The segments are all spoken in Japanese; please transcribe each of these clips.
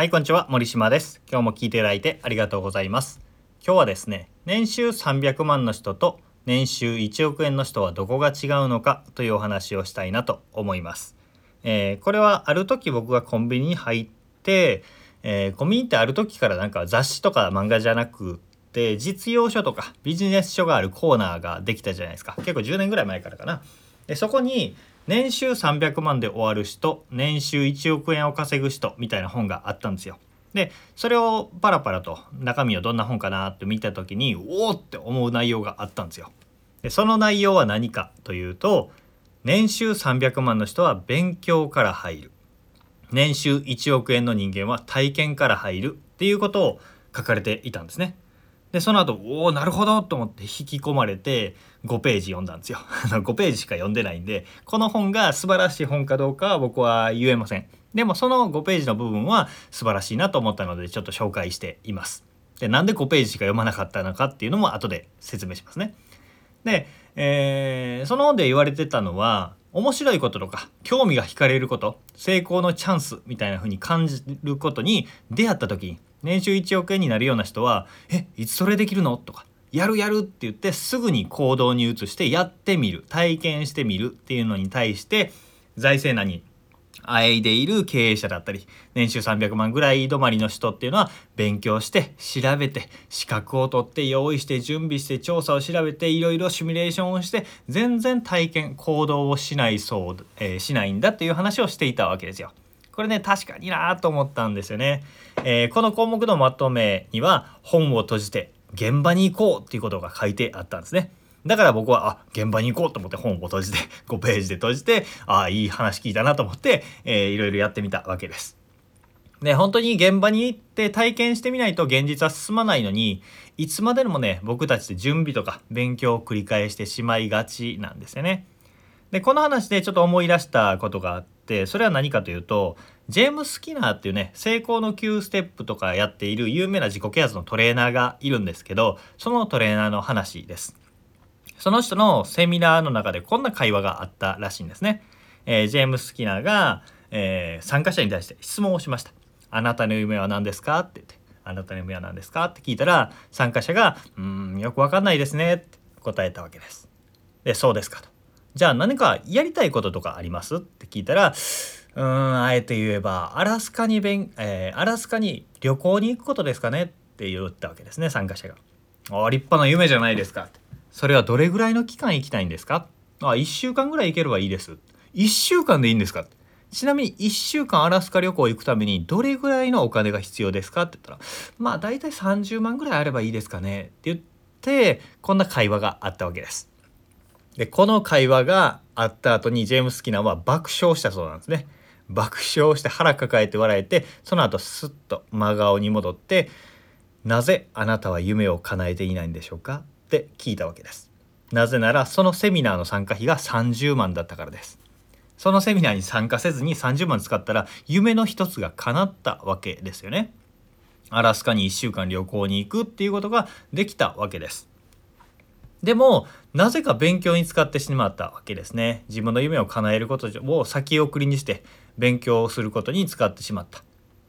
はい、こんにちは。森島です。今日も聞いていただいてありがとうございます。今日はですね、年収300万の人と年収1億円の人はどこが違うのかというお話をしたいなと思います。えー、これはある時僕がコンビニに入って、えー、コンビニってある時からなんか雑誌とか漫画じゃなくて実用書とかビジネス書があるコーナーができたじゃないですか。結構10年ぐらい前からかな。でそこに年収300万で終わる人年収1億円を稼ぐ人みたいな本があったんですよ。でそれをパラパラと中身をどんな本かなって見た時におおって思う内容があったんですよ。でその内容は何かというと年収300万の人は勉強から入る年収1億円の人間は体験から入るっていうことを書かれていたんですね。でその後おおなるほどと思って引き込まれて5ページ読んだんですよ。5ページしか読んでないんでこの本が素晴らしい本かどうかは僕は言えません。でもその5ページの部分は素晴らしいなと思ったのでちょっと紹介しています。でなんで5ページしか読まなかったのかっていうのも後で説明しますね。で、えー、その本で言われてたのは面白いこととか興味が惹かれること成功のチャンスみたいな風に感じることに出会った時に年収1億円になるような人は「えいつそれできるの?」とか「やるやる」って言ってすぐに行動に移してやってみる体験してみるっていうのに対して財政難にあえいでいる経営者だったり年収300万ぐらい止まりの人っていうのは勉強して調べて資格を取って用意して準備して調査を調べていろいろシミュレーションをして全然体験行動をしないそう、えー、しないんだっていう話をしていたわけですよ。これね確かになと思ったんですよね、えー、この項目のまとめには本を閉じて現場に行こうっていうことが書いてあったんですね。だから僕はあ現場に行こうと思って本を閉じて 5ページで閉じてああいい話聞いたなと思って、えー、いろいろやってみたわけです。で本当に現場に行って体験してみないと現実は進まないのにいつまでもね僕たちって準備とか勉強を繰り返してしまいがちなんですよね。でこの話でちょっと思い出したことがあってそれは何かというとジェームス・キナーっていうね成功の9ステップとかやっている有名な自己啓発のトレーナーがいるんですけどそのトレーナーの話です。その人のセミナーの中でこんな会話があったらしいんですね。えー、ジェームス・スキナーが、えー、参加者に対して質問をしました。あなたの夢は何ですかって言って、あなたの夢は何ですかって聞いたら、参加者が、うん、よくわかんないですねって答えたわけです。で、そうですかと。じゃあ何かやりたいこととかあります？って聞いたら、うん、あえて言えば、アラスカにん、えー、アラスカに旅行に行くことですかねって言ったわけですね、参加者が。あ立派な夢じゃないですか。それはどれぐらいの期間行きたいんですか？あ、1週間ぐらい行ければいいです。1週間でいいんですか？ちなみに1週間アラスカ旅行行くためにどれぐらいのお金が必要ですかって言ったらまあ大体30万ぐらいあればいいですかねって言ってこんな会話があったわけです。でこの会話があった後にジェームス・キナーは爆笑したそうなんですね。爆笑して腹抱えて笑えてその後スッと真顔に戻って「なぜあなたは夢を叶えていないんでしょうか?」って聞いたわけです。なぜならそのセミナーの参加費が30万だったからです。そのセミナーに参加せずに30万使ったら夢の一つが叶ったわけですよね。アラスカに1週間旅行に行くっていうことができたわけです。でもなぜか勉強に使ってしまったわけですね。自分の夢を叶えることを先送りにして勉強をすることに使ってしまった。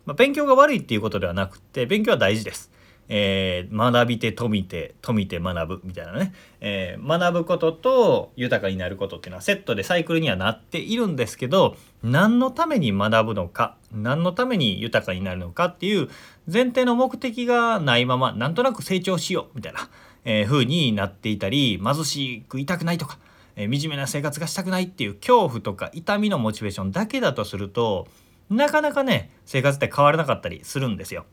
まあ、勉強が悪いっていうことではなくて勉強は大事です。えー、学びて富て富て学ぶみたいなね、えー、学ぶことと豊かになることっていうのはセットでサイクルにはなっているんですけど何のために学ぶのか何のために豊かになるのかっていう前提の目的がないままなんとなく成長しようみたいな、えー、風になっていたり貧しくいたくないとか、えー、惨めな生活がしたくないっていう恐怖とか痛みのモチベーションだけだとするとなかなかね生活って変わらなかったりするんですよ。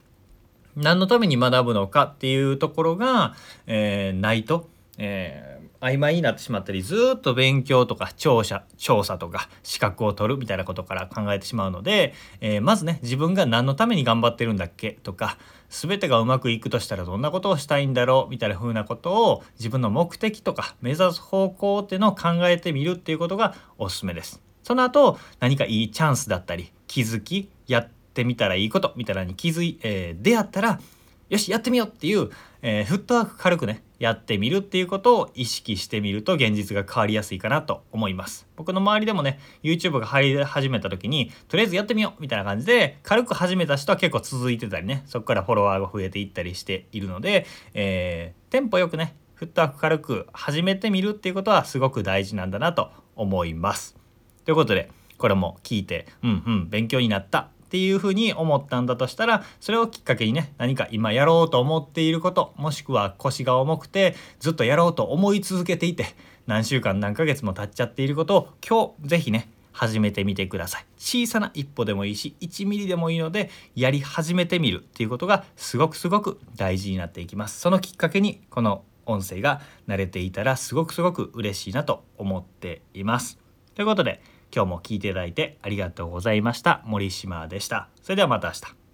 何のために学ぶのかっていうところが、えー、ないと、えー、曖昧になってしまったりずっと勉強とか調査調査とか資格を取るみたいなことから考えてしまうので、えー、まずね自分が何のために頑張ってるんだっけとか全てがうまくいくとしたらどんなことをしたいんだろうみたいな風なことを自分の目的とか目指す方向っていうのを考えてみるっていうことがおすすめです。その後何かいいチャンスだったり気づきやってみたらいいことみたいなに気づい、えー、出会ったらよしやってみようっていう、えー、フットワーク軽くねやってみるっていうことを意識してみると現実が変わりやすいかなと思います。僕の周りでもね YouTube が入り始めた時にとりあえずやってみようみたいな感じで軽く始めた人は結構続いてたりねそこからフォロワーが増えていったりしているので、えー、テンポよくねフットワーク軽く始めてみるっていうことはすごく大事なんだなと思います。ということでこれも聞いてうんうん勉強になった。っていうふうに思ったんだとしたらそれをきっかけにね何か今やろうと思っていることもしくは腰が重くてずっとやろうと思い続けていて何週間何ヶ月も経っちゃっていることを今日是非ね始めてみてください。小さな一歩でもいいし1ミリでもいいのでやり始めてみるっていうことがすごくすごく大事になっていきます。そのきっかけにこの音声が慣れていたらすごくすごく嬉しいなと思っています。ということで今日も聞いていただいてありがとうございました。森島でした。それではまた明日。